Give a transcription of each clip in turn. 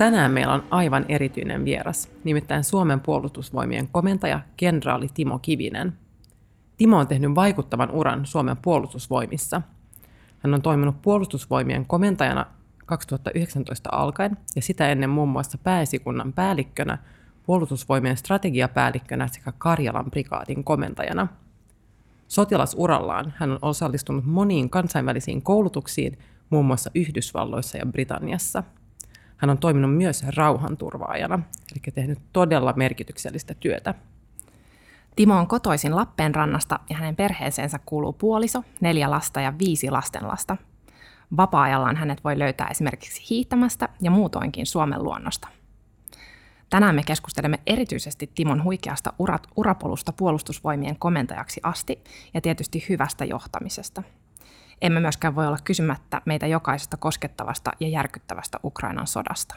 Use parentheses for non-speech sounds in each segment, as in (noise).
Tänään meillä on aivan erityinen vieras, nimittäin Suomen puolustusvoimien komentaja, kenraali Timo Kivinen. Timo on tehnyt vaikuttavan uran Suomen puolustusvoimissa. Hän on toiminut puolustusvoimien komentajana 2019 alkaen ja sitä ennen muun muassa pääesikunnan päällikkönä, puolustusvoimien strategiapäällikkönä sekä Karjalan prikaatin komentajana. Sotilasurallaan hän on osallistunut moniin kansainvälisiin koulutuksiin, muun muassa Yhdysvalloissa ja Britanniassa – hän on toiminut myös rauhanturvaajana, eli tehnyt todella merkityksellistä työtä. Timo on kotoisin Lappeenrannasta ja hänen perheeseensä kuuluu puoliso, neljä lasta ja viisi lastenlasta. Vapaa-ajallaan hänet voi löytää esimerkiksi hiihtämästä ja muutoinkin Suomen luonnosta. Tänään me keskustelemme erityisesti Timon huikeasta urat, urapolusta puolustusvoimien komentajaksi asti ja tietysti hyvästä johtamisesta – emme myöskään voi olla kysymättä meitä jokaisesta koskettavasta ja järkyttävästä Ukrainan sodasta.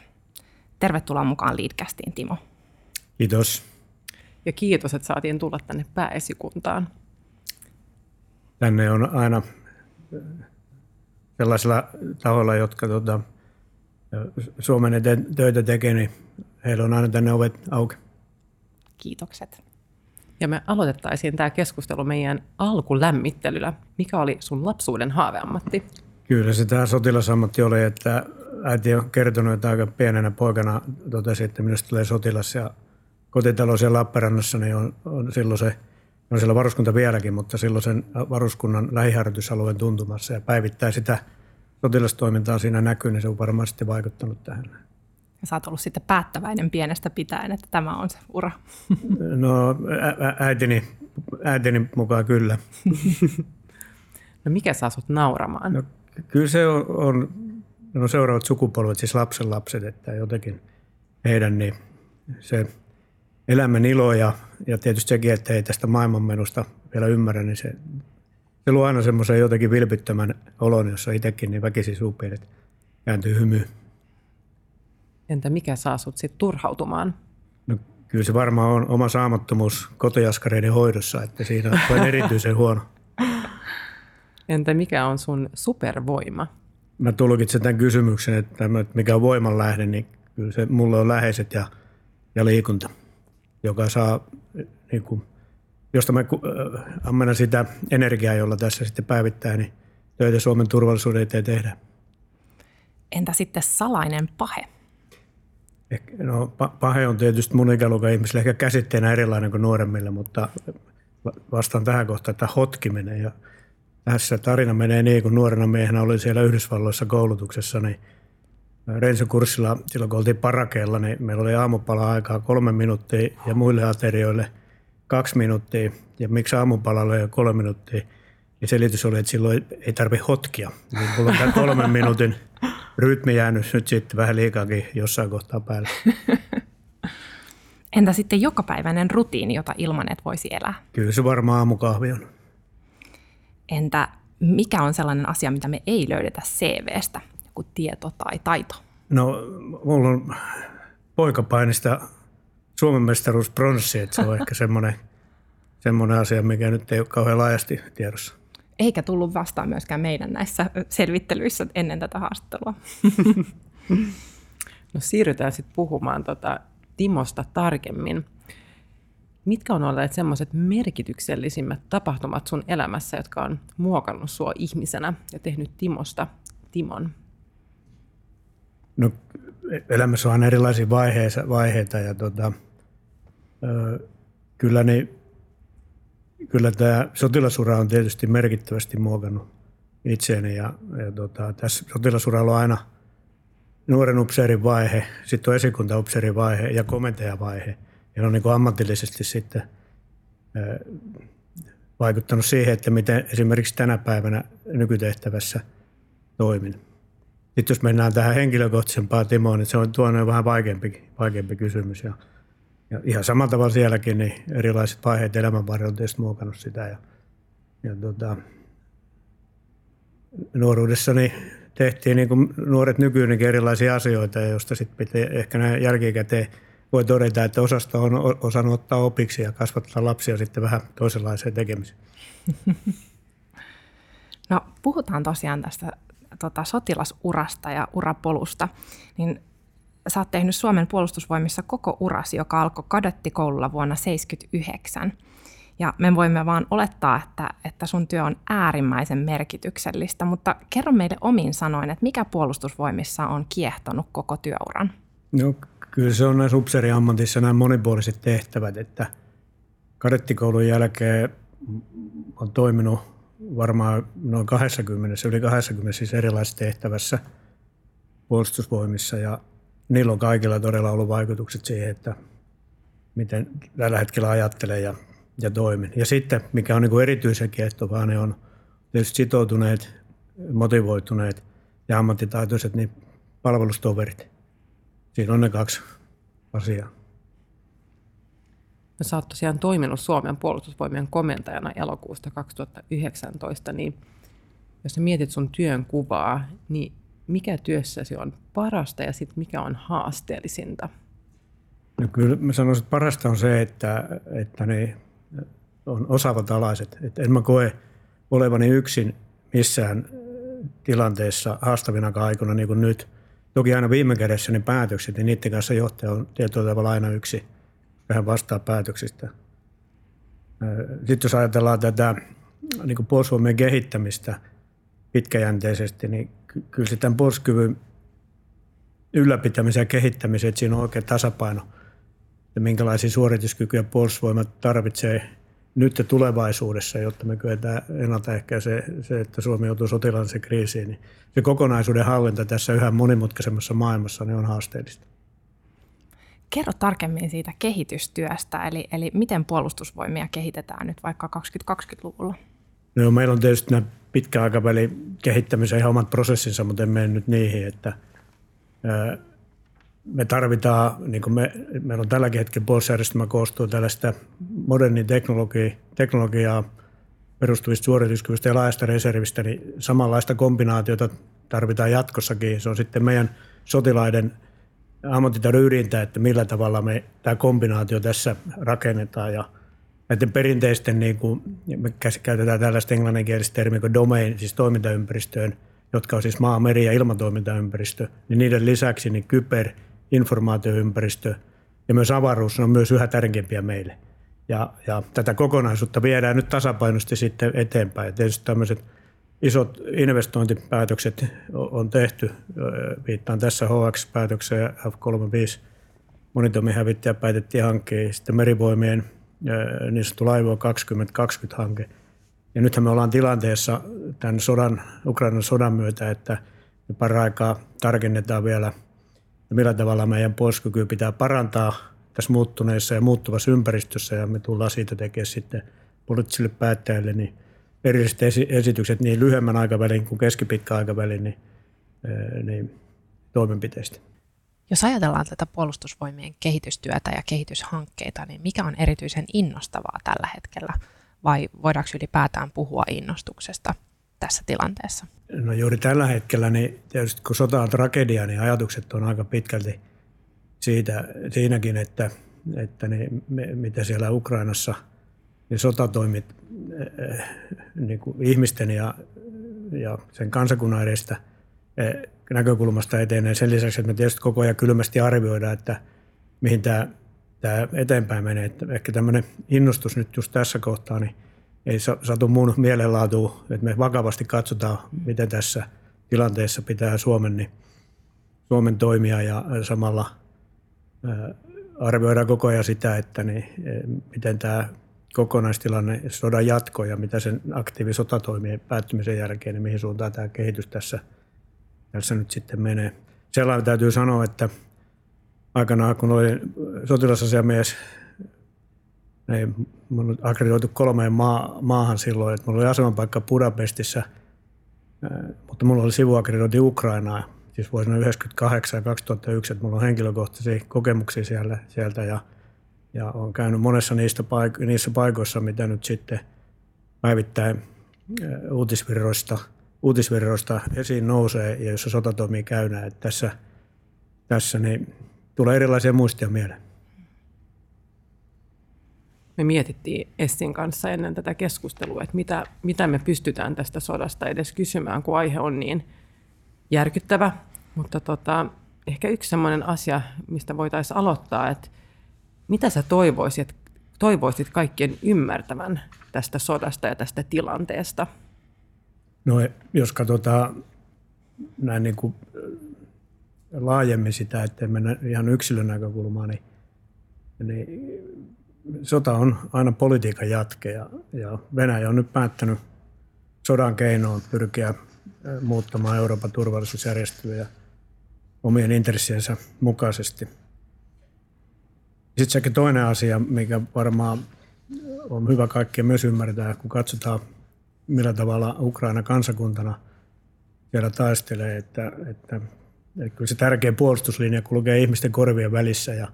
Tervetuloa mukaan Leadcastiin, Timo. Kiitos. Ja kiitos, että saatiin tulla tänne pääesikuntaan. Tänne on aina sellaisilla tahoilla, jotka tuota, Suomen eteen töitä tekee, niin heillä on aina tänne ovet auki. Kiitokset. Ja me aloitettaisiin tämä keskustelu meidän alkulämmittelyllä. Mikä oli sun lapsuuden haaveammatti? Kyllä se tämä sotilasammatti oli, että äiti on kertonut, että aika pienenä poikana totesi, että minusta tulee sotilas ja kotitalo siellä Lappeenrannassa niin on, on silloin se, on siellä varuskunta vieläkin, mutta silloin sen varuskunnan lähiharjoitusalueen tuntumassa ja päivittää sitä sotilastoimintaa siinä näkyy, niin se on varmasti vaikuttanut tähän. Ja sä oot ollut sitten päättäväinen pienestä pitäen, että tämä on se ura. No ä- äitini, äitini mukaan kyllä. No mikä saa sut nauramaan? No, kyllä se on, on no seuraavat sukupolvet, siis lapsen lapset, että jotenkin heidän niin se elämän ilo ja, ja tietysti sekin, että ei tästä maailmanmenusta vielä ymmärrä, niin se, se luo aina semmoisen jotenkin vilpittömän olon, jossa itsekin niin väkisin että kääntyy hymyyn. Entä mikä saa sut sitten turhautumaan? No, kyllä se varmaan on oma saamattomuus kotojaskareiden hoidossa, että siinä on erityisen huono. (laughs) Entä mikä on sun supervoima? Mä tulkitsen tämän kysymyksen, että mikä on voiman lähde, niin kyllä se mulle on läheiset ja, ja liikunta, joka saa, niin kuin, josta mä äh, ammennan sitä energiaa, jolla tässä sitten päivittää, niin töitä Suomen turvallisuuden eteen tehdään. Entä sitten salainen pahe? No, pahe on tietysti mun ikäluokan ihmisille ehkä käsitteenä erilainen kuin nuoremmille, mutta vastaan tähän kohtaan, että hotkiminen. Ja tässä tarina menee niin, kun nuorena miehenä olin siellä Yhdysvalloissa koulutuksessa, niin Rensokurssilla, silloin kun oltiin parakeella, niin meillä oli aamupala aikaa kolme minuuttia ja muille aterioille kaksi minuuttia. Ja miksi aamupalalle jo kolme minuuttia? Ja selitys oli, että silloin ei tarvitse hotkia. Niin mulla on tämä kolmen minuutin rytmi jäänyt nyt sitten vähän liikaakin jossain kohtaa päälle. Entä sitten jokapäiväinen rutiini, jota ilman et voisi elää? Kyllä se varmaan aamukahvi on. Entä mikä on sellainen asia, mitä me ei löydetä CVstä, joku tieto tai taito? No, mulla on poikapainista Suomen mestaruus pronssi, että se on ehkä (laughs) semmoinen, semmoinen asia, mikä nyt ei ole kauhean laajasti tiedossa eikä tullut vastaan myöskään meidän näissä selvittelyissä ennen tätä haastattelua. (laughs) No siirrytään sitten puhumaan tota Timosta tarkemmin. Mitkä on olleet semmoiset merkityksellisimmät tapahtumat sun elämässä, jotka on muokannut sua ihmisenä ja tehnyt Timosta Timon? No elämässä on erilaisia vaiheita, vaiheita ja tota, ö, kyllä niin kyllä tämä sotilasura on tietysti merkittävästi muokannut itseäni ja, ja tota, tässä sotilasuralla on aina nuoren upseerin vaihe, sitten on esikuntaupseerin vaihe ja komentajavaihe. Ja on niin ammatillisesti sitten vaikuttanut siihen, että miten esimerkiksi tänä päivänä nykytehtävässä toimin. Sitten jos mennään tähän henkilökohtaisempaan Timoon, niin se on tuonne vähän vaikeampi, vaikeampi kysymys. Ja, ja ihan samalla tavalla sielläkin niin erilaiset vaiheet elämän varrella on tietysti muokannut sitä. Ja, ja tota, nuoruudessani tehtiin niin kuin nuoret nykyinenkin erilaisia asioita, joista sitten pitää ehkä näin jälkikäteen voi todeta, että osasta on osannut ottaa opiksi ja kasvattaa lapsia sitten vähän toisenlaiseen tekemiseen. No puhutaan tosiaan tästä tota, sotilasurasta ja urapolusta, niin sä oot tehnyt Suomen puolustusvoimissa koko urasi, joka alkoi kadettikoululla vuonna 1979. Ja me voimme vaan olettaa, että, että sun työ on äärimmäisen merkityksellistä, mutta kerro meille omin sanoin, että mikä puolustusvoimissa on kiehtonut koko työuran? No kyllä se on näissä upseeriammatissa nämä monipuoliset tehtävät, että kadettikoulun jälkeen on toiminut varmaan noin 20, yli 20 siis erilaisissa tehtävässä puolustusvoimissa ja niillä on kaikilla todella ollut vaikutukset siihen, että miten tällä hetkellä ajattelee ja, ja toimin. Ja sitten, mikä on niin kuin erityisen kiehtovaa, ne on tietysti sitoutuneet, motivoituneet ja ammattitaitoiset niin palvelustoverit. Siinä on ne kaksi asiaa. No, sä oot tosiaan toiminut Suomen puolustusvoimien komentajana elokuusta 2019, niin jos sä mietit sun työn kuvaa, niin mikä työssäsi on parasta ja sitten mikä on haasteellisinta? No kyllä mä sanoisin, että parasta on se, että, että ne on osaavat alaiset. Että en mä koe olevani yksin missään tilanteessa haastavina aikoina niin kuin nyt. Toki aina viime kädessä ne päätökset, niin niiden kanssa johtaja on tietyllä tavalla aina yksi vähän vastaa päätöksistä. Sitten jos ajatellaan tätä niin kuin kehittämistä pitkäjänteisesti, niin kyllä se tämän puolustuskyvyn ylläpitämisen ja kehittämisen, että siinä on oikein tasapaino, ja minkälaisia suorituskykyjä puolustusvoimat tarvitsee nyt ja tulevaisuudessa, jotta me kyetään ennaltaehkäisee se, että Suomi joutuu sotilaalliseen kriisiin, niin se kokonaisuuden hallinta tässä yhä monimutkaisemmassa maailmassa niin on haasteellista. Kerro tarkemmin siitä kehitystyöstä, eli, eli miten puolustusvoimia kehitetään nyt vaikka 2020-luvulla? No, meillä on tietysti nämä pitkän aikavälin kehittämisen ihan omat prosessinsa, mutta en mene nyt niihin, että me tarvitaan, niin kuin me, meillä on tälläkin hetkellä puolustusjärjestelmä koostuu tällaista modernin teknologia, teknologiaa perustuvista suorituskyvystä ja laajasta reservistä, niin samanlaista kombinaatiota tarvitaan jatkossakin. Se on sitten meidän sotilaiden ammattitaidon ydintä, että millä tavalla me tämä kombinaatio tässä rakennetaan ja näiden perinteisten, niin kuin, me käytetään tällaista englanninkielistä termiä kuin domain, siis toimintaympäristöön, jotka on siis maa, meri ja ilmatoimintaympäristö, niin niiden lisäksi niin kyber, informaatioympäristö ja myös avaruus on myös yhä tärkeimpiä meille. Ja, ja tätä kokonaisuutta viedään nyt tasapainoisesti sitten eteenpäin. Ja tietysti tämmöiset isot investointipäätökset on tehty. Viittaan tässä HX-päätökseen F-35 monitoimihävittäjä päätettiin hankkia. Sitten merivoimien niin sanottu Laivo 2020-hanke. Ja nythän me ollaan tilanteessa tämän sodan, Ukrainan sodan myötä, että me paraikaa tarkennetaan vielä, millä tavalla meidän puolustuskykyä pitää parantaa tässä muuttuneessa ja muuttuvassa ympäristössä. Ja me tullaan siitä tekemään sitten poliittisille päättäjille niin erilliset esitykset niin lyhyemmän aikavälin kuin keskipitkän aikavälin niin, niin toimenpiteistä. Jos ajatellaan tätä puolustusvoimien kehitystyötä ja kehityshankkeita, niin mikä on erityisen innostavaa tällä hetkellä? Vai voidaanko ylipäätään puhua innostuksesta tässä tilanteessa? No juuri tällä hetkellä, niin tietysti kun sota on tragedia, niin ajatukset on aika pitkälti siitä, siinäkin, että, että niin, mitä siellä Ukrainassa niin sotatoimit eh, niin kuin ihmisten ja, ja sen kansakunnan edestä eh, näkökulmasta etenee. Sen lisäksi, että me tietysti koko ajan kylmästi arvioidaan, että mihin tämä, tämä eteenpäin menee. Että ehkä tämmöinen innostus nyt just tässä kohtaa niin ei satu mun mielenlaatuun, että me vakavasti katsotaan, miten tässä tilanteessa pitää Suomen, niin, Suomen toimia ja samalla arvioidaan koko ajan sitä, että niin, miten tämä kokonaistilanne, sodan jatko ja mitä sen aktiivisotatoimien päättymisen jälkeen, niin mihin suuntaan tämä kehitys tässä – tässä nyt sitten menee. Sellainen täytyy sanoa, että aikanaan kun olin sotilasasiamies ei, mun on akkreditoitu kolmeen maa, maahan silloin, että mulla oli asemapaikka Budapestissa, mutta mulla oli sivuakkreditointi Ukrainaa, siis vuosina 1998 ja 2001, että mulla on henkilökohtaisia kokemuksia siellä, sieltä ja, ja olen käynyt monessa niistä paik- niissä paikoissa, mitä nyt sitten päivittäin uutisvirroista, uutisvirroista esiin nousee ja jossa sotatoimia. Että tässä tässä niin tulee erilaisia muistia mieleen. Me mietittiin Essin kanssa ennen tätä keskustelua, että mitä, mitä me pystytään tästä sodasta edes kysymään, kun aihe on niin järkyttävä. Mutta tota, ehkä yksi sellainen asia, mistä voitaisiin aloittaa, että mitä sä toivoisit, toivoisit kaikkien ymmärtävän tästä sodasta ja tästä tilanteesta? No jos katsotaan näin niin kuin laajemmin sitä, ettei mennä ihan yksilön näkökulmaan, niin, niin sota on aina politiikan jatke ja, ja Venäjä on nyt päättänyt sodan keinoon pyrkiä muuttamaan Euroopan turvallisuusjärjestelyjä omien intressiensä mukaisesti. Sitten sekä toinen asia, mikä varmaan on hyvä kaikkien myös ymmärtää, kun katsotaan millä tavalla Ukraina kansakuntana siellä taistelee, että, että Eli kyllä se tärkeä puolustuslinja kulkee ihmisten korvien välissä ja,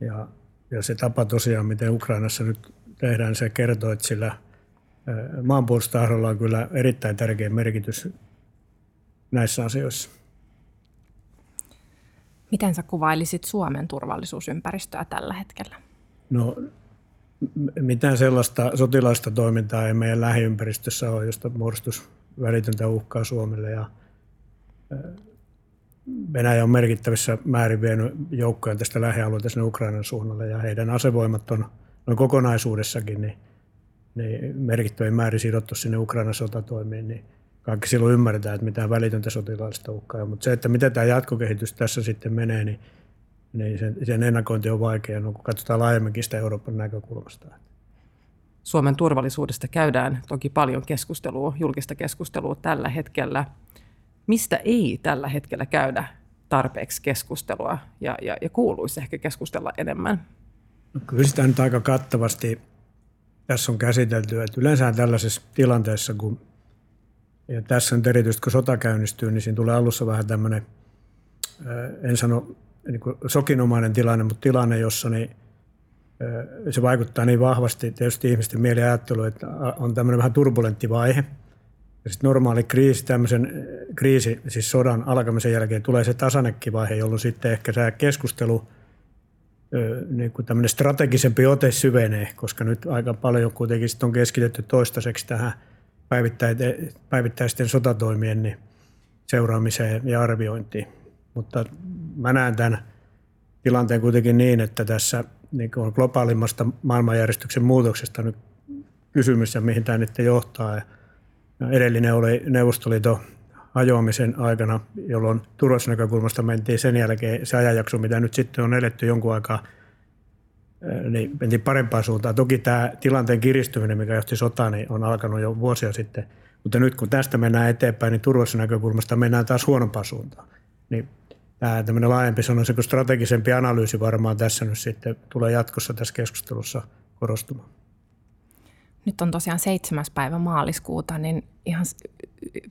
ja, ja se tapa tosiaan, miten Ukrainassa nyt tehdään, se kertoo, että sillä maanpuolustustahdolla on kyllä erittäin tärkeä merkitys näissä asioissa. Miten sä kuvailisit Suomen turvallisuusympäristöä tällä hetkellä? No mitään sellaista sotilaista toimintaa ei meidän lähiympäristössä ole, josta muodostus välitöntä uhkaa Suomelle. Ja Venäjä on merkittävissä määrin vienyt joukkoja tästä lähialueelta sinne Ukrainan suunnalle ja heidän asevoimat on noin kokonaisuudessakin niin, niin merkittävin määrin sidottu sinne Ukrainan sotatoimiin, niin kaikki silloin ymmärretään, että mitään välitöntä sotilaallista uhkaa Mutta se, että miten tämä jatkokehitys tässä sitten menee, niin, niin sen, sen ennakointi on vaikeaa, no, kun katsotaan laajemminkin sitä Euroopan näkökulmasta. Suomen turvallisuudesta käydään toki paljon keskustelua, julkista keskustelua tällä hetkellä – mistä ei tällä hetkellä käydä tarpeeksi keskustelua ja, ja, ja kuuluisi ehkä keskustella enemmän? No, kyllä sitä nyt aika kattavasti tässä on käsitelty, että yleensä tällaisessa tilanteessa, kun ja tässä on erityisesti, kun sota käynnistyy, niin siinä tulee alussa vähän tämmöinen, en sano niin kuin sokinomainen tilanne, mutta tilanne, jossa niin, se vaikuttaa niin vahvasti tietysti ihmisten mieliajatteluun, että on tämmöinen vähän turbulentti vaihe – ja sitten normaali kriisi, tämmöisen kriisi, siis sodan alkamisen jälkeen tulee se tasanekivaihe, jolloin sitten ehkä tämä keskustelu, niin kuin tämmöinen strategisempi ote syvenee, koska nyt aika paljon kuitenkin on keskitetty toistaiseksi tähän päivittäisten sotatoimien niin seuraamiseen ja arviointiin. Mutta mä näen tämän tilanteen kuitenkin niin, että tässä niin on globaalimmasta maailmanjärjestyksen muutoksesta nyt kysymys ja mihin tämä nyt johtaa. Ja edellinen oli Neuvostoliiton hajoamisen aikana, jolloin turvallisuusnäkökulmasta mentiin sen jälkeen se ajanjakso, mitä nyt sitten on eletty jonkun aikaa, niin mentiin parempaan suuntaan. Toki tämä tilanteen kiristyminen, mikä johti sotaan, niin on alkanut jo vuosia sitten. Mutta nyt kun tästä mennään eteenpäin, niin turvallisuusnäkökulmasta mennään taas huonompaan suuntaan. Niin tämä tämmöinen laajempi sanoisinko strategisempi analyysi varmaan tässä nyt sitten tulee jatkossa tässä keskustelussa korostumaan nyt on tosiaan seitsemäs päivä maaliskuuta, niin ihan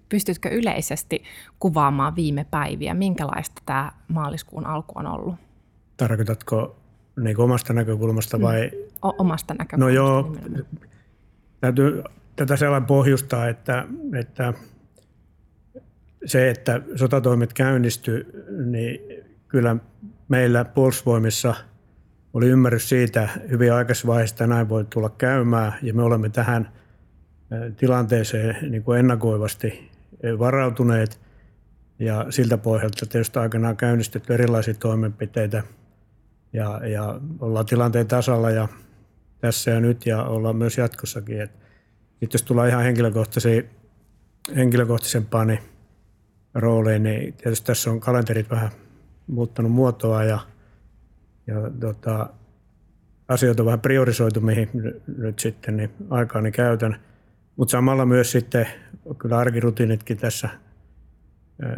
pystytkö yleisesti kuvaamaan viime päiviä? Minkälaista tämä maaliskuun alku on ollut? Tarkoitatko niin omasta näkökulmasta vai? Mm. O- omasta näkökulmasta. No joo, täytyy tätä sellainen pohjustaa, että, että se, että sotatoimet käynnisty, niin kyllä meillä puolustusvoimissa – oli ymmärrys siitä hyvin aikaisessa vaiheessa, että näin voi tulla käymään. Ja me olemme tähän tilanteeseen niin kuin ennakoivasti varautuneet. Ja siltä pohjalta tietysti aikanaan käynnistetty erilaisia toimenpiteitä. Ja, ja ollaan tilanteen tasalla ja tässä ja nyt ja ollaan myös jatkossakin. Et jos tullaan ihan henkilökohtaisempaan niin rooliin, niin tietysti tässä on kalenterit vähän muuttanut muotoa ja – ja tota, asioita on vähän priorisoitu, mihin nyt sitten niin aikaani käytän. Mutta samalla myös sitten kyllä arkirutiinitkin tässä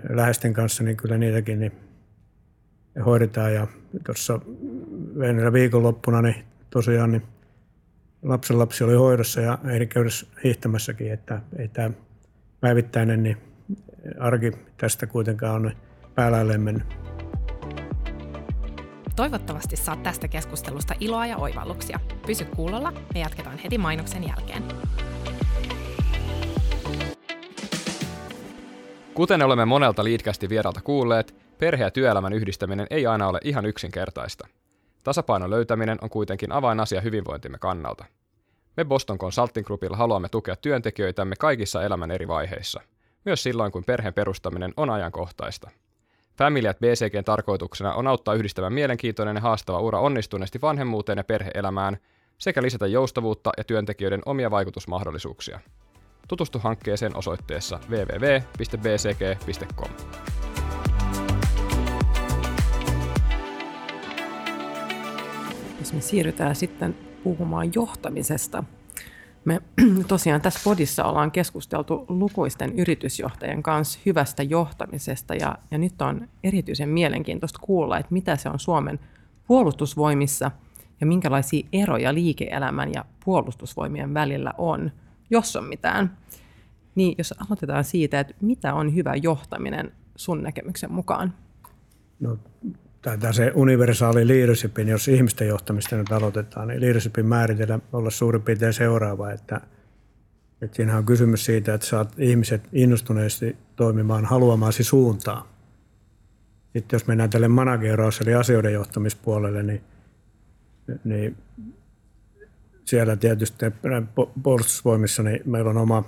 läheisten kanssa, niin kyllä niitäkin niin hoidetaan. Ja tuossa viikonloppuna niin tosiaan niin lapsen lapsi oli hoidossa ja eri käydessä hiihtämässäkin, että ei tämä päivittäinen niin arki tästä kuitenkaan on päällä mennyt. Toivottavasti saat tästä keskustelusta iloa ja oivalluksia. Pysy kuulolla, me jatketaan heti mainoksen jälkeen. Kuten olemme monelta liitkästi vieralta kuulleet, perhe- ja työelämän yhdistäminen ei aina ole ihan yksinkertaista. Tasapainon löytäminen on kuitenkin avainasia hyvinvointimme kannalta. Me Boston Consulting Groupilla haluamme tukea työntekijöitämme kaikissa elämän eri vaiheissa, myös silloin kun perheen perustaminen on ajankohtaista. Family at BCGn tarkoituksena on auttaa yhdistämään mielenkiintoinen ja haastava ura onnistuneesti vanhemmuuteen ja perheelämään sekä lisätä joustavuutta ja työntekijöiden omia vaikutusmahdollisuuksia. Tutustu hankkeeseen osoitteessa www.bcg.com. Jos me siirrytään sitten puhumaan johtamisesta. Me (clears throat) tosiaan tässä podissa ollaan keskusteltu lukuisten yritysjohtajien kanssa hyvästä johtamisesta ja, ja nyt on erityisen mielenkiintoista kuulla, että mitä se on Suomen puolustusvoimissa ja minkälaisia eroja liike-elämän ja puolustusvoimien välillä on, jos on mitään. Niin jos aloitetaan siitä, että mitä on hyvä johtaminen sun näkemyksen mukaan? No, tämä se universaali leadershipin, jos ihmisten johtamista nyt aloitetaan, niin leadershipin määritellä olla suurin piirtein seuraava, että, että siinä on kysymys siitä, että saat ihmiset innostuneesti toimimaan haluamaasi suuntaan. Sitten jos mennään tälle manageraus eli asioiden johtamispuolelle, niin, niin siellä tietysti puolustusvoimissa niin meillä on oma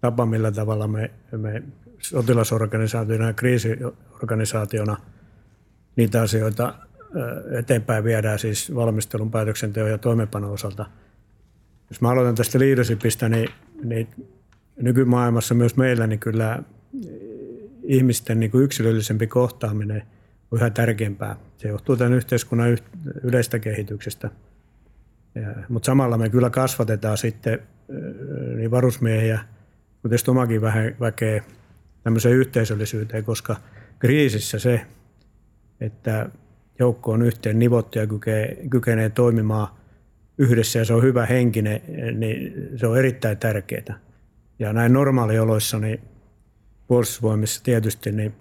tapa, millä tavalla me, me sotilasorganisaationa ja kriisiorganisaationa niitä asioita eteenpäin viedään siis valmistelun, päätöksenteon ja toimeenpanon osalta. Jos mä aloitan tästä leadershipistä, niin, niin nykymaailmassa myös meillä niin kyllä ihmisten niin kuin yksilöllisempi kohtaaminen on yhä tärkeämpää. Se johtuu tämän yhteiskunnan yleistä kehityksestä. Mutta samalla me kyllä kasvatetaan sitten niin varusmiehiä – tietysti omakin väkeä tämmöiseen yhteisöllisyyteen, koska kriisissä se, että joukko on yhteen nivottu ja kykenee, toimimaan yhdessä ja se on hyvä henkinen, niin se on erittäin tärkeää. Ja näin normaalioloissa, niin puolustusvoimissa tietysti, niin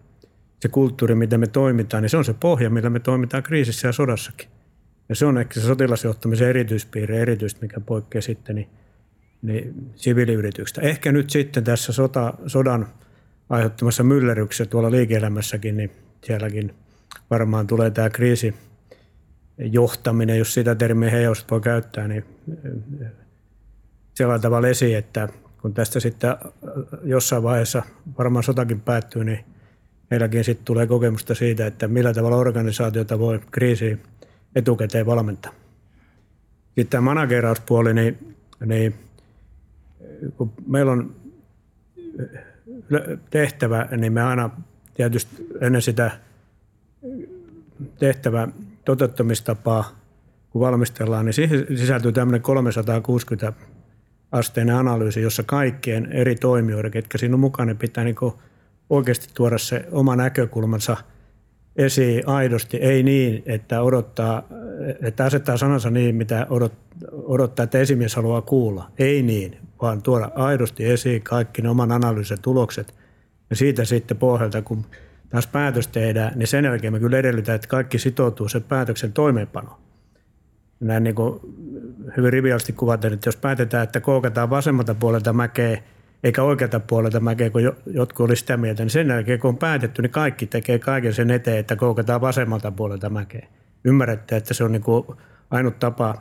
se kulttuuri, miten me toimitaan, niin se on se pohja, millä me toimitaan kriisissä ja sodassakin. Ja se on ehkä se sotilasjohtamisen erityispiirre, erityisesti mikä poikkeaa sitten niin niin siviiliyrityksestä. Ehkä nyt sitten tässä sota, sodan aiheuttamassa myllerryksessä tuolla liike-elämässäkin, niin sielläkin varmaan tulee tämä kriisi johtaminen, jos sitä termiä heijausta voi käyttää, niin sillä tavalla esiin, että kun tästä sitten jossain vaiheessa varmaan sotakin päättyy, niin meilläkin sitten tulee kokemusta siitä, että millä tavalla organisaatiota voi kriisiin etukäteen valmentaa. Sitten tämä managerauspuoli, niin, niin kun meillä on tehtävä, niin me aina tietysti ennen sitä tehtävä toteuttamistapaa, kun valmistellaan, niin siihen sisältyy tämmöinen 360 asteinen analyysi, jossa kaikkien eri toimijoiden, ketkä siinä on mukana, pitää niin oikeasti tuoda se oma näkökulmansa esiin aidosti, ei niin, että odottaa, että asettaa sanansa niin, mitä odottaa, että esimies haluaa kuulla. Ei niin, vaan tuoda aidosti esiin kaikki ne oman analyysin tulokset. Ja siitä sitten pohjalta, kun taas päätös tehdään, niin sen jälkeen me kyllä edellytään, että kaikki sitoutuu sen päätöksen toimeenpanoon. Näin niin kuin hyvin riviasti kuvaten, että jos päätetään, että koukataan vasemmalta puolelta mäkeä, eikä oikealta puolelta mäkeä, kun jotkut oli sitä mieltä, niin sen jälkeen kun on päätetty, niin kaikki tekee kaiken sen eteen, että koukataan vasemmalta puolelta mäkeä. Ymmärrätte, että se on niin kuin ainut tapa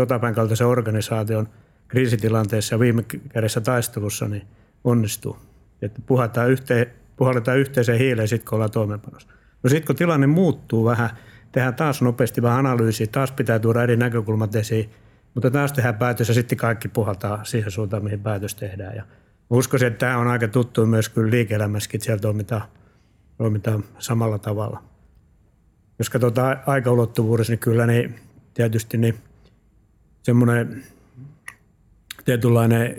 sotapäin kaltaisen organisaation – kriisitilanteessa ja viime kädessä taistelussa niin onnistuu. Että puhataan, yhteen, puhalletaan yhteiseen hiileen sitten, kun ollaan toimeenpanossa. No sitten kun tilanne muuttuu vähän, tehdään taas nopeasti vähän analyysiä, taas pitää tuoda eri näkökulmat esiin, mutta taas tehdään päätös ja sitten kaikki puhaltaa siihen suuntaan, mihin päätös tehdään. Ja uskoisin, että tämä on aika tuttu myös kyllä liike-elämässäkin, siellä toimitaan, toimitaan samalla tavalla. Jos katsotaan aikaulottuvuudessa, niin kyllä niin tietysti niin semmoinen tietynlainen eh,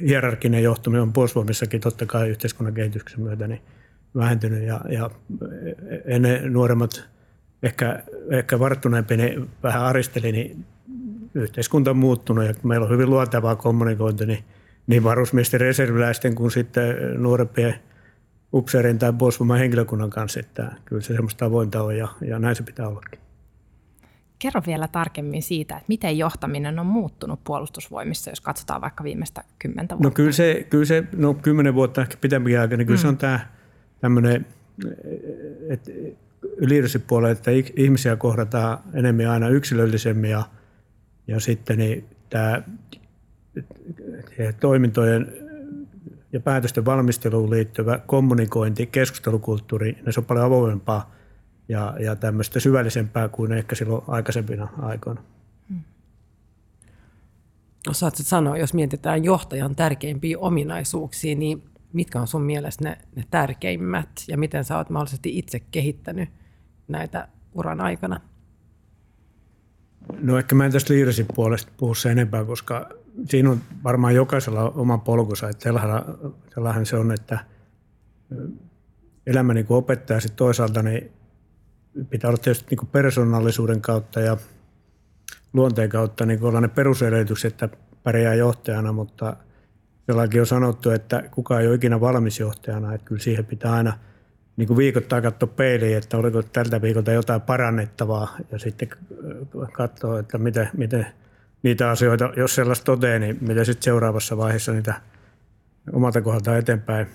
hierarkinen johtaminen on puolustusvoimissakin totta kai yhteiskunnan kehityksen myötä niin vähentynyt ja, ja ennen nuoremmat, ehkä, ehkä varttuneempi, niin vähän aristeli, niin yhteiskunta on muuttunut ja meillä on hyvin luontevaa kommunikointi niin, niin varusmiesten reserviläisten kuin sitten nuorempien upseerin tai puolustusvoiman henkilökunnan kanssa, että kyllä se semmoista avointa on ja, ja näin se pitää ollakin. Kerro vielä tarkemmin siitä, että miten johtaminen on muuttunut puolustusvoimissa, jos katsotaan vaikka viimeistä kymmentä No vuotta. kyllä se, kyllä se no kymmenen vuotta ehkä pitempikin aika, niin kyllä mm. se on tämä tämmöinen, että puolella, että ihmisiä kohdataan enemmän aina yksilöllisemmin ja, ja sitten niin tämä toimintojen ja päätösten valmisteluun liittyvä kommunikointi, keskustelukulttuuri, ne se on paljon avoimempaa ja, ja tämmöistä syvällisempää kuin ehkä silloin aikaisempina aikoina. Osaatko sanoa, jos mietitään johtajan tärkeimpiä ominaisuuksia, niin mitkä on sun mielestä ne, ne tärkeimmät ja miten sä oot mahdollisesti itse kehittänyt näitä uran aikana? No ehkä mä en tästä liirasin puolesta puhu sen enempää, koska siinä on varmaan jokaisella oma polkunsa. Että se on, että elämä niin opettaa sitten toisaalta, niin pitää olla tietysti niin persoonallisuuden kautta ja luonteen kautta niin olla ne perusedellytykset, että pärjää johtajana, mutta sellainen on sanottu, että kukaan ei ole ikinä valmis johtajana, että kyllä siihen pitää aina niin kuin viikoittain katsoa peiliin, että oliko tältä viikolta jotain parannettavaa ja sitten katsoa, että miten, miten niitä asioita, jos sellaista toteen, niin miten sitten seuraavassa vaiheessa niitä omalta kohdalta eteenpäin,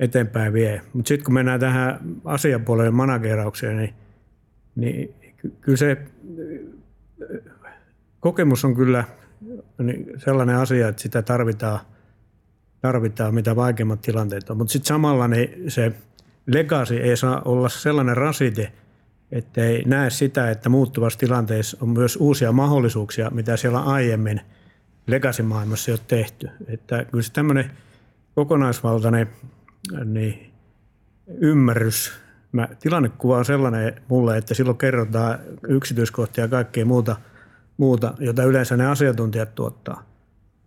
eteenpäin vie. Mutta sitten kun mennään tähän asiapuolelle manageraukseen, niin, niin kyllä se kokemus on kyllä niin sellainen asia, että sitä tarvitaan, tarvitaan mitä vaikeimmat tilanteet on. Mutta sitten samalla niin se legasi ei saa olla sellainen rasite, ettei näe sitä, että muuttuvassa tilanteessa on myös uusia mahdollisuuksia, mitä siellä aiemmin legacy-maailmassa ei ole tehty. Että kyllä se tämmöinen kokonaisvaltainen niin ymmärrys, mä, tilannekuva on sellainen mulle, että silloin kerrotaan yksityiskohtia ja kaikkea muuta, muuta, jota yleensä ne asiantuntijat tuottaa.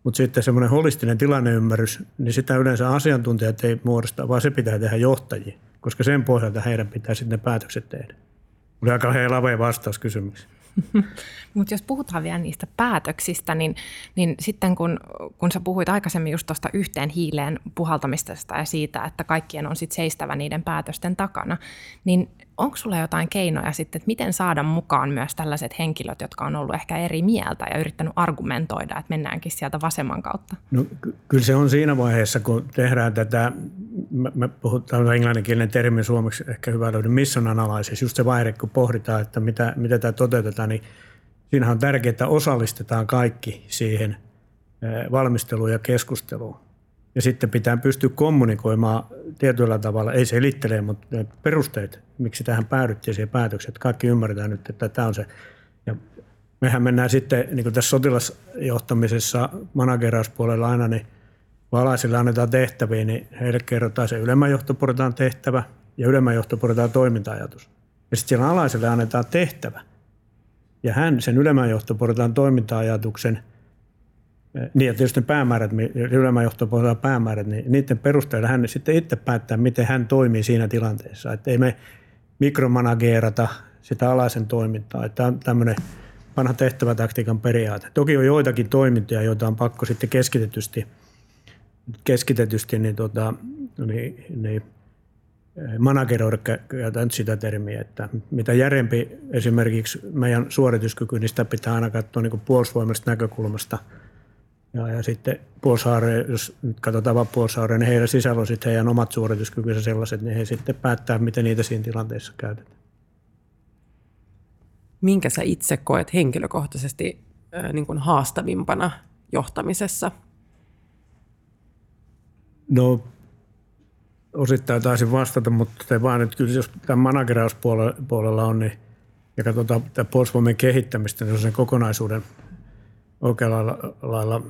Mutta sitten semmoinen holistinen tilanneymmärrys, niin sitä yleensä asiantuntijat ei muodosta, vaan se pitää tehdä johtajia, koska sen pohjalta heidän pitää sitten ne päätökset tehdä. Oli aika lavea vastaus kysymykseen. (laughs) Mutta jos puhutaan vielä niistä päätöksistä, niin, niin sitten kun, kun sä puhuit aikaisemmin just tuosta yhteen hiileen puhaltamista ja siitä, että kaikkien on sitten seistävä niiden päätösten takana, niin onko sulla jotain keinoja sitten, että miten saada mukaan myös tällaiset henkilöt, jotka on ollut ehkä eri mieltä ja yrittänyt argumentoida, että mennäänkin sieltä vasemman kautta? No, kyllä se on siinä vaiheessa, kun tehdään tätä, me puhutaan englanninkielinen termi suomeksi ehkä hyvä löydä mission analysis, just se vaihe, kun pohditaan, että mitä, mitä tämä toteutetaan, niin siinähän on tärkeää, että osallistetaan kaikki siihen valmisteluun ja keskusteluun. Ja sitten pitää pystyä kommunikoimaan tietyllä tavalla, ei se elittelee, mutta perusteet, miksi tähän päädyttiin siihen päätökseen, että kaikki ymmärretään nyt, että tämä on se. Ja mehän mennään sitten niin kuin tässä sotilasjohtamisessa managerauspuolella aina, niin kun alaisille annetaan tehtäviä, niin heille kerrotaan se ylemmän johtoportaan tehtävä ja ylemmän johtoportaan toiminta-ajatus. Ja sitten siellä alaiselle annetaan tehtävä. Ja hän sen ylemmän johtoportaan toiminta-ajatuksen – niin, ja tietysti päämäärät, ylemmän johtopuolella päämäärät, niin niiden perusteella hän sitten itse päättää, miten hän toimii siinä tilanteessa. Että ei me mikromanageerata sitä alaisen toimintaa. Että tämä on tämmöinen vanha tehtävätaktiikan periaate. Toki on joitakin toimintoja, joita on pakko sitten keskitetysti, keskitetysti niin, tota, niin, niin manageroida, käytän sitä termiä, että mitä järempi esimerkiksi meidän suorituskyky, niin sitä pitää aina katsoa niin puolustusvoimallisesta näkökulmasta – ja, ja sitten Puolsaare, jos nyt katsotaan vaan Puolsaare, niin heidän sisällä on sitten heidän omat suorituskykynsä sellaiset, niin he sitten päättää, miten niitä siinä tilanteessa käytetään. Minkä sä itse koet henkilökohtaisesti äh, niin kuin haastavimpana johtamisessa? No osittain taisin vastata, mutta te vaan, että kyllä jos tämän managerauspuolella on, niin ja katsotaan tätä puolustusvoimien kehittämistä, niin se on sen kokonaisuuden oikealla lailla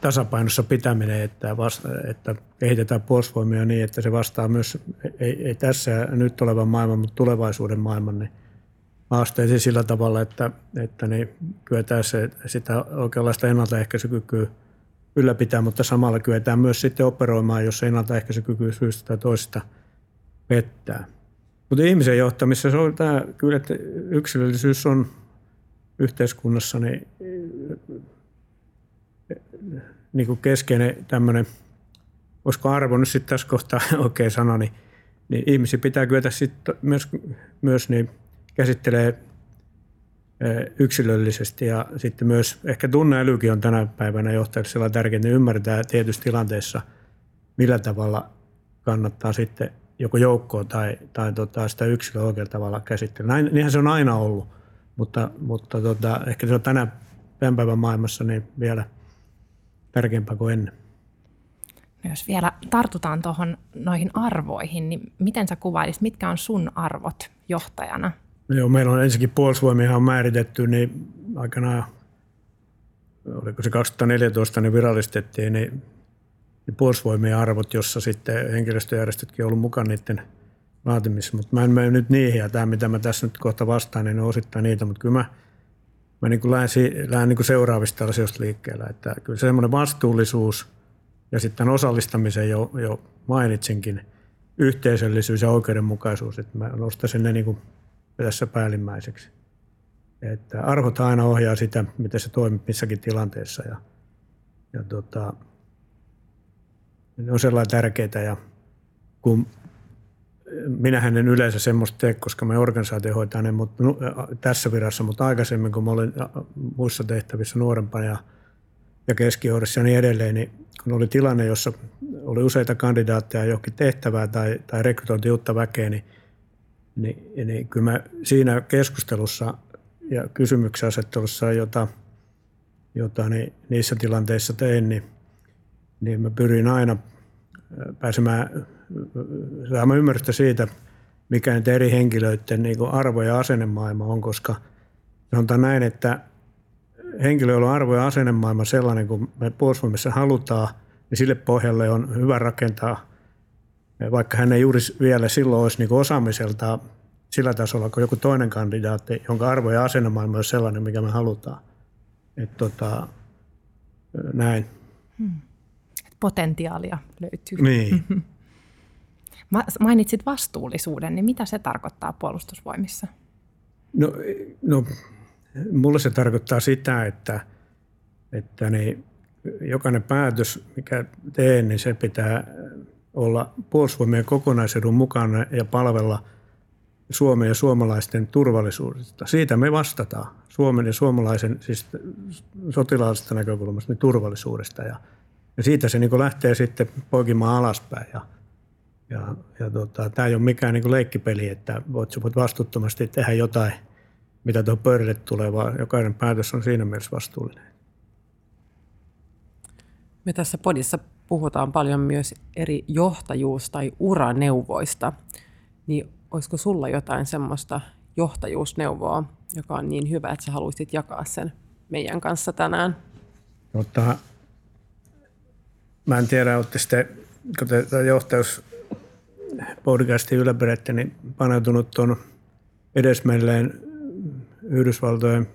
tasapainossa pitäminen, että, vasta, että kehitetään puolustusvoimia niin, että se vastaa myös, ei, ei tässä nyt olevan maailman, mutta tulevaisuuden maailman niin haasteisiin sillä tavalla, että, että niin kyetään se, sitä oikeanlaista ennaltaehkäisykykyä ylläpitää, mutta samalla kyetään myös sitten operoimaan, jos ennaltaehkäisykyky syystä tai toisesta pettää. Mutta ihmisen johtamisessa se on tämä, kyllä, että yksilöllisyys on yhteiskunnassa niin, niin kuin keskeinen tämmöinen, olisiko arvo nyt sitten tässä kohtaa (laughs) oikein sanoa, niin, niin ihmisiä pitää kyetä sitten myös, myös niin käsittelee yksilöllisesti ja sitten myös ehkä tunneälykin on tänä päivänä johtajille sellainen tärkeää, että ymmärtää tietyssä tilanteessa, millä tavalla kannattaa sitten joko joukkoa tai, tai tota sitä yksilöä oikealla tavalla käsitellä. Näin, niinhän se on aina ollut, mutta, mutta tota, ehkä se on tänä päivän maailmassa niin vielä tärkeämpää kuin ennen. No jos vielä tartutaan tuohon noihin arvoihin, niin miten sä kuvailisit, mitkä on sun arvot johtajana? No joo, meillä on ensinnäkin puolustusvoimia on määritetty, niin aikanaan, oliko se 2014, niin virallistettiin, niin niin puolustusvoimien arvot, jossa sitten henkilöstöjärjestötkin on ollut mukana niiden laatimissa. Mutta mä en mene nyt niihin, ja tämä mitä mä tässä nyt kohta vastaan, niin on osittain niitä, mutta kyllä mä, mä niin kuin lähden, lähden niin kuin seuraavista asioista liikkeelle. Että kyllä se semmoinen vastuullisuus ja sitten osallistamisen jo, jo mainitsinkin, yhteisöllisyys ja oikeudenmukaisuus, että mä nostaisin ne niin kuin tässä päällimmäiseksi. Että arvot aina ohjaa sitä, miten se toimii missäkin tilanteessa ja, ja tota, ne on sellainen tärkeitä ja kun minähän en yleensä semmoista tee, koska me organisaatio hoitaa ne mutta, tässä virassa, mutta aikaisemmin kun mä olin muissa tehtävissä nuorempana ja, ja keskijohdossa ja niin edelleen, niin kun oli tilanne, jossa oli useita kandidaatteja johonkin tehtävää tai, tai rekrytointi uutta väkeä, niin, niin, niin kyllä mä siinä keskustelussa ja kysymyksen asettelussa, jota, jota niin niissä tilanteissa tein, niin niin mä pyrin aina pääsemään saamaan ymmärrystä siitä, mikä nyt eri henkilöiden niin arvo- ja asennemaailma on, koska sanotaan näin, että henkilöillä on arvo- ja asennemaailma sellainen, kun me puolustusvoimissa halutaan, niin sille pohjalle on hyvä rakentaa, vaikka hän ei juuri vielä silloin olisi niin osaamiselta sillä tasolla kuin joku toinen kandidaatti, jonka arvo- ja asennemaailma on sellainen, mikä me halutaan. Että tota, näin. Hmm potentiaalia löytyy. Niin. (laughs) Mainitsit vastuullisuuden, niin mitä se tarkoittaa puolustusvoimissa? No, no mulle se tarkoittaa sitä, että, että niin, jokainen päätös, mikä teen, niin se pitää olla puolustusvoimien kokonaisedun mukana ja palvella Suomen ja suomalaisten turvallisuudesta. Siitä me vastataan Suomen ja suomalaisen, siis sotilaallisesta näkökulmasta, niin turvallisuudesta. Ja ja siitä se niin lähtee sitten poikimaan alaspäin. Ja, ja, ja tota, tämä ei ole mikään niin leikkipeli, että voit, voit vastuuttomasti tehdä jotain, mitä tuohon pöydälle tulee, vaan jokainen päätös on siinä mielessä vastuullinen. Me tässä podissa puhutaan paljon myös eri johtajuus- tai uraneuvoista. Niin olisiko sulla jotain semmoista johtajuusneuvoa, joka on niin hyvä, että sä haluaisit jakaa sen meidän kanssa tänään? Tota, Mä en tiedä, olette sitten, kun te johtajuus podcastin ylläpidätte, niin paneutunut tuon edesmelleen Yhdysvaltojen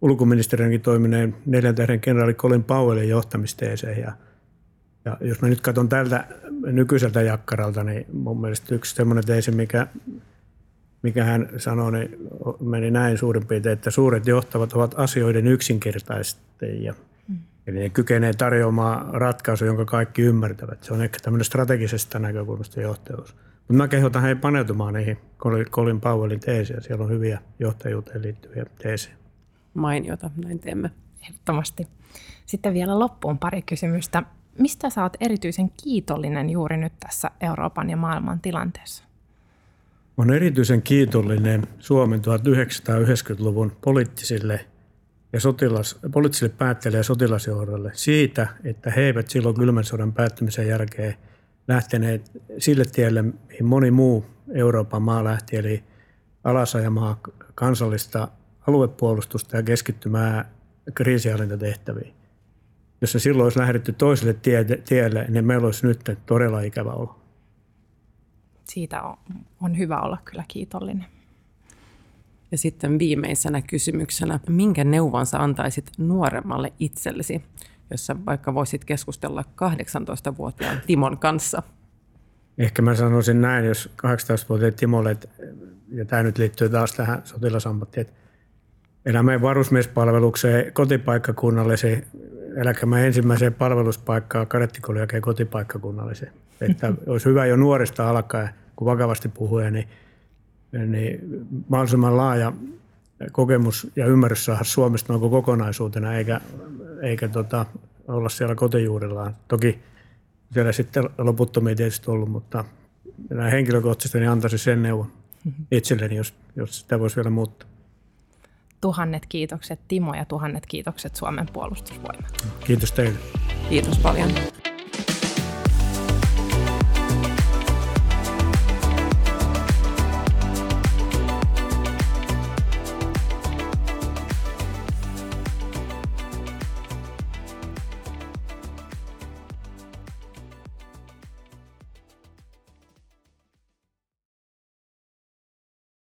ulkoministeriönkin toimineen neljän tähden kenraali Colin Powellin johtamisteeseen. Ja, ja jos mä nyt katson tältä nykyiseltä jakkaralta, niin mun mielestä yksi semmoinen teesi, mikä, mikä hän sanoi, niin meni näin suurin piirtein, että suuret johtavat ovat asioiden yksinkertaistajia – Eli ne kykenee tarjoamaan ratkaisu, jonka kaikki ymmärtävät. Se on ehkä tämmöinen strategisesta näkökulmasta johtajuus. Mutta mä kehotan heidän paneutumaan niihin Colin Powellin teesiä. Siellä on hyviä johtajuuteen liittyviä teesejä. Mainiota, näin teemme. Ehdottomasti. Sitten vielä loppuun pari kysymystä. Mistä sä oot erityisen kiitollinen juuri nyt tässä Euroopan ja maailman tilanteessa? On erityisen kiitollinen Suomen 1990-luvun poliittisille ja sotilas, poliittisille päättäjille ja sotilasjohdolle siitä, että he eivät silloin kylmän sodan päättymisen jälkeen lähteneet sille tielle, mihin moni muu Euroopan maa lähti, eli alasajamaa kansallista aluepuolustusta ja keskittymään kriisihallintatehtäviin. Jos se silloin olisi lähdetty toiselle tie, tielle, niin meillä olisi nyt todella ikävä olo. Siitä on, on hyvä olla kyllä kiitollinen. Ja sitten viimeisenä kysymyksenä, minkä neuvon sä antaisit nuoremmalle itsellesi, jossa vaikka voisit keskustella 18-vuotiaan Timon kanssa? Ehkä mä sanoisin näin, jos 18-vuotiaan Timolle, ja tämä nyt liittyy taas tähän sotilasammattiin, että elämän varusmiespalvelukseen kotipaikkakunnalliseen, eläkä mä ensimmäiseen palveluspaikkaan kadettikoulun jälkeen kotipaikkakunnalliseen. Että olisi hyvä jo nuorista alkaen, kun vakavasti puhuu, niin, niin mahdollisimman laaja kokemus ja ymmärrys saada Suomesta noin kokonaisuutena, eikä, eikä tota, olla siellä kotijuurillaan. Toki siellä sitten loputtomia tietysti ollut, mutta näin henkilökohtaisesti niin antaisin sen neuvon itselleni, jos, jos sitä voisi vielä muuttaa. Tuhannet kiitokset Timo ja tuhannet kiitokset Suomen puolustusvoimat. Kiitos teille. Kiitos paljon.